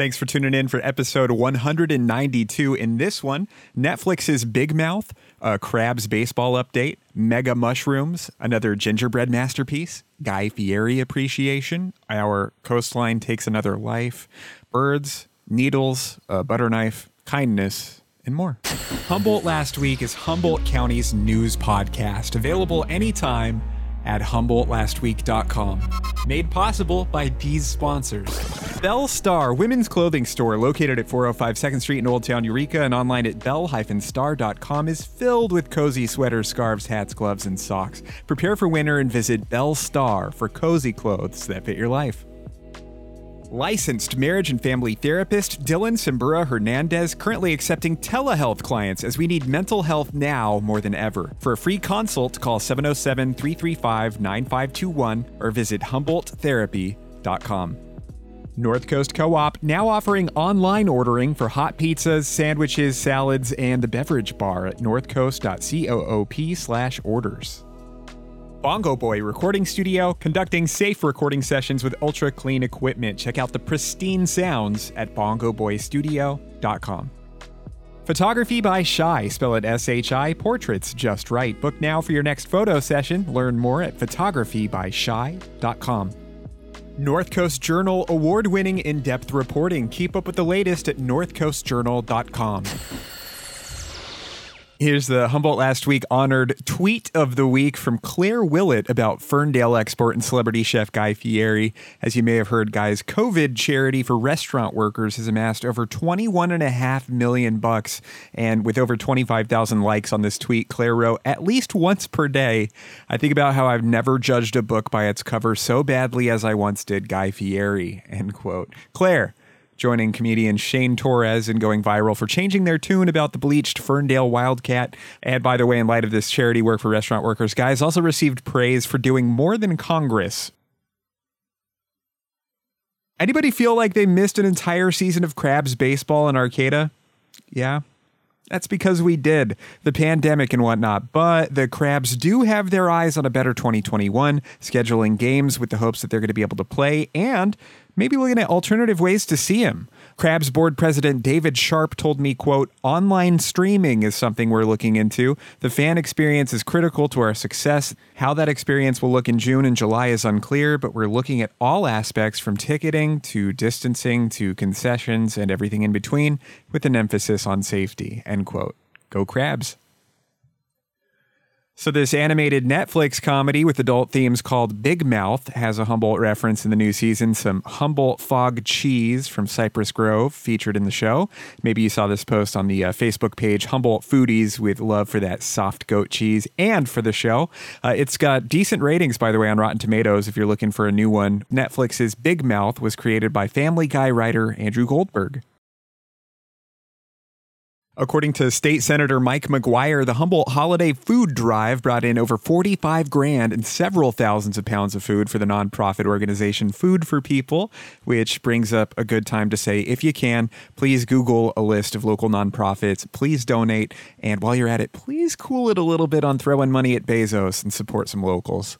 Thanks for tuning in for episode 192. In this one, Netflix's Big Mouth, a Crabs baseball update, Mega Mushrooms, another gingerbread masterpiece, Guy Fieri appreciation, our coastline takes another life, birds, needles, a butter knife, kindness, and more. Humboldt Last Week is Humboldt County's news podcast, available anytime at HumboldtLastWeek.com. Made possible by these sponsors. Bell Star, women's clothing store located at 405 2nd Street in Old Town Eureka and online at bell-star.com is filled with cozy sweaters, scarves, hats, gloves, and socks. Prepare for winter and visit Bell Star for cozy clothes that fit your life. Licensed marriage and family therapist Dylan Simbura Hernandez currently accepting telehealth clients as we need mental health now more than ever. For a free consult, call 707 335 9521 or visit HumboldtTherapy.com. North Coast Co op now offering online ordering for hot pizzas, sandwiches, salads, and the beverage bar at northcoast.coop slash orders. Bongo Boy Recording Studio, conducting safe recording sessions with ultra clean equipment. Check out the pristine sounds at bongoboystudio.com. Photography by Shy, spell it S H I, portraits just right. Book now for your next photo session. Learn more at photographybyshy.com. North Coast Journal award winning in depth reporting. Keep up with the latest at northcoastjournal.com. Here's the Humboldt Last Week honored tweet of the week from Claire Willett about Ferndale export and celebrity chef Guy Fieri. As you may have heard, Guy's COVID charity for restaurant workers has amassed over 21 and a half million bucks. And with over 25,000 likes on this tweet, Claire wrote, at least once per day, I think about how I've never judged a book by its cover so badly as I once did Guy Fieri, end quote. Claire, joining comedian Shane Torres and going viral for changing their tune about the bleached Ferndale Wildcat. And by the way, in light of this charity work for restaurant workers, Guy's also received praise for doing more than Congress. Anybody feel like they missed an entire season of Crabs baseball in Arcata? Yeah, that's because we did the pandemic and whatnot. But the Crabs do have their eyes on a better 2021, scheduling games with the hopes that they're going to be able to play and maybe looking at alternative ways to see him. Crabs board president David Sharp told me, quote, online streaming is something we're looking into. The fan experience is critical to our success. How that experience will look in June and July is unclear, but we're looking at all aspects from ticketing to distancing to concessions and everything in between with an emphasis on safety, end quote. Go Crabs. So, this animated Netflix comedy with adult themes called Big Mouth has a Humboldt reference in the new season. Some Humboldt fog cheese from Cypress Grove featured in the show. Maybe you saw this post on the uh, Facebook page, Humboldt Foodies with love for that soft goat cheese and for the show. Uh, it's got decent ratings, by the way, on Rotten Tomatoes if you're looking for a new one. Netflix's Big Mouth was created by Family Guy writer Andrew Goldberg. According to State Senator Mike McGuire, the Humboldt Holiday Food Drive brought in over 45 grand and several thousands of pounds of food for the nonprofit organization Food for People, which brings up a good time to say if you can, please Google a list of local nonprofits, please donate, and while you're at it, please cool it a little bit on throwing money at Bezos and support some locals.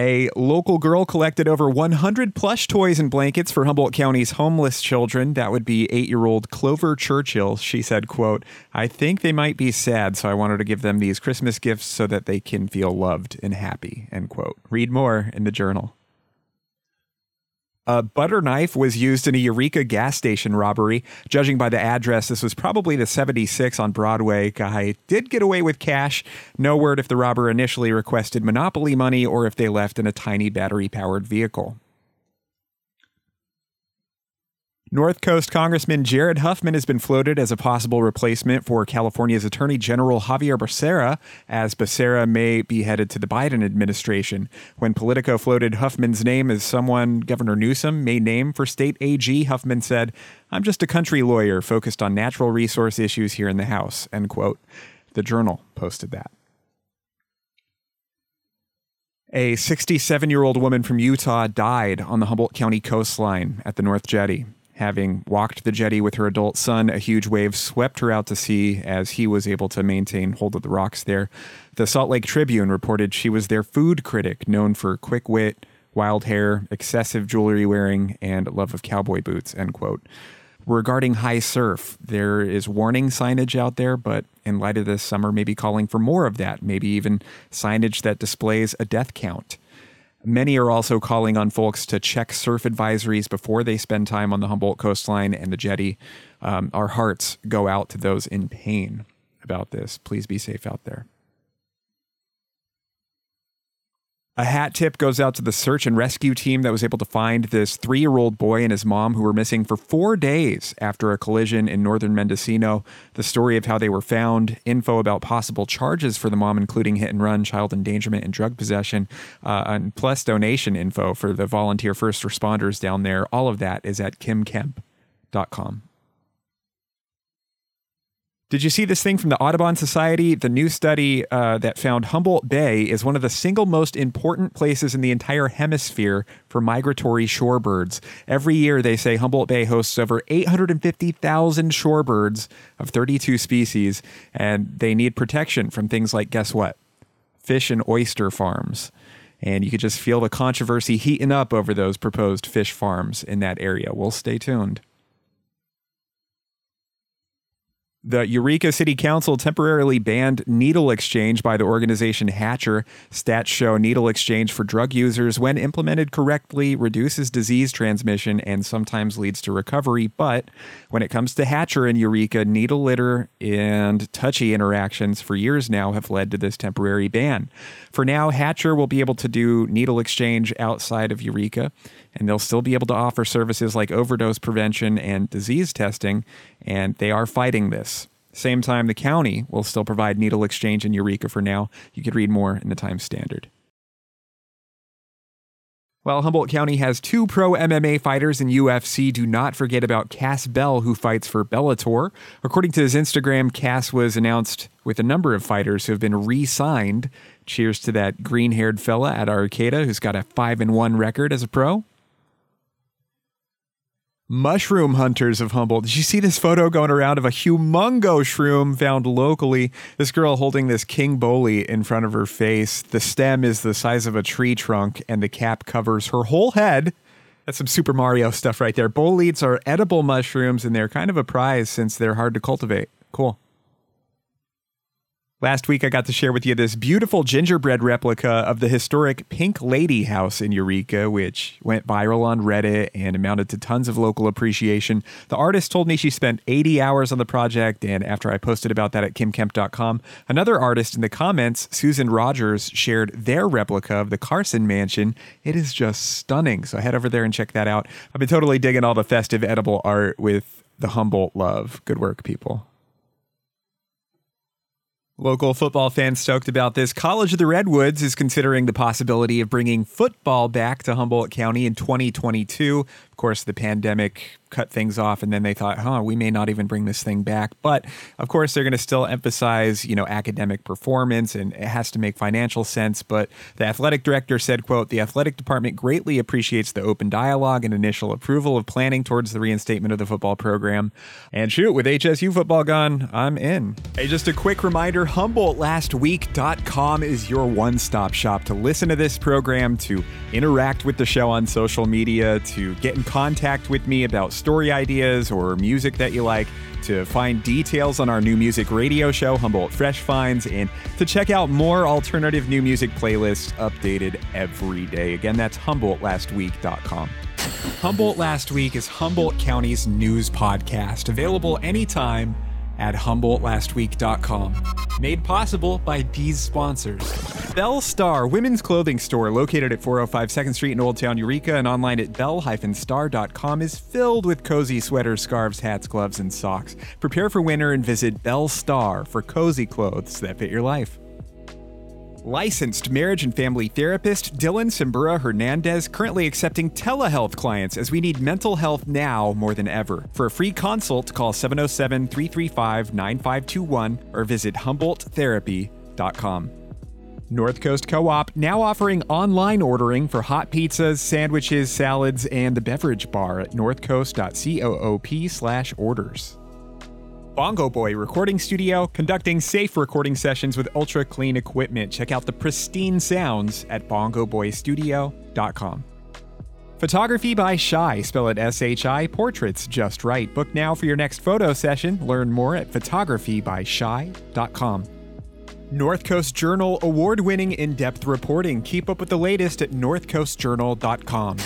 A local girl collected over 100 plush toys and blankets for Humboldt County's homeless children. That would be eight-year-old Clover Churchill. She said, quote, I think they might be sad, so I wanted to give them these Christmas gifts so that they can feel loved and happy, end quote. Read more in the journal. A butter knife was used in a Eureka gas station robbery. Judging by the address, this was probably the 76 on Broadway. Guy did get away with cash. No word if the robber initially requested monopoly money or if they left in a tiny battery powered vehicle. North Coast Congressman Jared Huffman has been floated as a possible replacement for California's Attorney General Xavier Becerra, as Becerra may be headed to the Biden administration. When Politico floated Huffman's name as someone Governor Newsom may name for state AG, Huffman said, I'm just a country lawyer focused on natural resource issues here in the House, end quote. The Journal posted that. A 67 year old woman from Utah died on the Humboldt County coastline at the North Jetty. Having walked the jetty with her adult son, a huge wave swept her out to sea as he was able to maintain hold of the rocks there. The Salt Lake Tribune reported she was their food critic, known for quick wit, wild hair, excessive jewelry wearing, and love of cowboy boots, end quote. Regarding high surf, there is warning signage out there, but in light of this summer, maybe calling for more of that, maybe even signage that displays a death count. Many are also calling on folks to check surf advisories before they spend time on the Humboldt coastline and the jetty. Um, our hearts go out to those in pain about this. Please be safe out there. A hat tip goes out to the search and rescue team that was able to find this three year old boy and his mom who were missing for four days after a collision in northern Mendocino. The story of how they were found, info about possible charges for the mom, including hit and run, child endangerment, and drug possession, uh, and plus donation info for the volunteer first responders down there. All of that is at kimkemp.com. Did you see this thing from the Audubon Society? The new study uh, that found Humboldt Bay is one of the single most important places in the entire hemisphere for migratory shorebirds. Every year, they say Humboldt Bay hosts over 850,000 shorebirds of 32 species, and they need protection from things like, guess what? Fish and oyster farms. And you could just feel the controversy heating up over those proposed fish farms in that area. We'll stay tuned. The Eureka City Council temporarily banned needle exchange by the organization HACHR. Stats show needle exchange for drug users, when implemented correctly, reduces disease transmission and sometimes leads to recovery. But when it comes to HACHR and Eureka, needle litter and touchy interactions for years now have led to this temporary ban. For now, HACHR will be able to do needle exchange outside of Eureka and they'll still be able to offer services like overdose prevention and disease testing, and they are fighting this. Same time, the county will still provide needle exchange in Eureka for now. You could read more in the Times Standard. While Humboldt County has two pro MMA fighters in UFC, do not forget about Cass Bell, who fights for Bellator. According to his Instagram, Cass was announced with a number of fighters who have been re signed. Cheers to that green haired fella at Arcata who's got a 5 and 1 record as a pro mushroom hunters of Humboldt. Did you see this photo going around of a humongo shroom found locally? This girl holding this king bolete in front of her face. The stem is the size of a tree trunk, and the cap covers her whole head. That's some Super Mario stuff right there. Boletes are edible mushrooms, and they're kind of a prize since they're hard to cultivate. Cool. Last week, I got to share with you this beautiful gingerbread replica of the historic Pink Lady House in Eureka, which went viral on Reddit and amounted to tons of local appreciation. The artist told me she spent 80 hours on the project, and after I posted about that at kimkemp.com, another artist in the comments, Susan Rogers, shared their replica of the Carson Mansion. It is just stunning, so head over there and check that out. I've been totally digging all the festive edible art with the Humboldt love. Good work, people. Local football fans stoked about this. College of the Redwoods is considering the possibility of bringing football back to Humboldt County in 2022. Course, the pandemic cut things off and then they thought, huh, we may not even bring this thing back. But of course, they're going to still emphasize, you know, academic performance and it has to make financial sense. But the athletic director said, quote, the athletic department greatly appreciates the open dialogue and initial approval of planning towards the reinstatement of the football program. And shoot, with HSU football gone, I'm in. Hey, just a quick reminder, HumboldtLastWeek.com is your one-stop shop to listen to this program, to interact with the show on social media, to get in contact with me about story ideas or music that you like, to find details on our new music radio show, Humboldt Fresh Finds, and to check out more alternative new music playlists updated every day. Again, that's HumboldtLastWeek.com. Humboldt Last Week is Humboldt County's news podcast, available anytime at HumboldtLastWeek.com. Made possible by these sponsors. Bell Star, women's clothing store located at 405 2nd Street in Old Town Eureka and online at bell-star.com, is filled with cozy sweaters, scarves, hats, gloves, and socks. Prepare for winter and visit Bell Star for cozy clothes that fit your life. Licensed marriage and family therapist Dylan Simbura Hernandez currently accepting telehealth clients as we need mental health now more than ever. For a free consult, call 707 335 9521 or visit HumboldtTherapy.com. North Coast Co op now offering online ordering for hot pizzas, sandwiches, salads, and the beverage bar at northcoast.coop slash orders. Bongo Boy Recording Studio, conducting safe recording sessions with ultra clean equipment. Check out the pristine sounds at bongoboystudio.com. Photography by Shy, spell it S H I, portraits just right. Book now for your next photo session. Learn more at photographybyshy.com. North Coast Journal award winning in depth reporting. Keep up with the latest at northcoastjournal.com.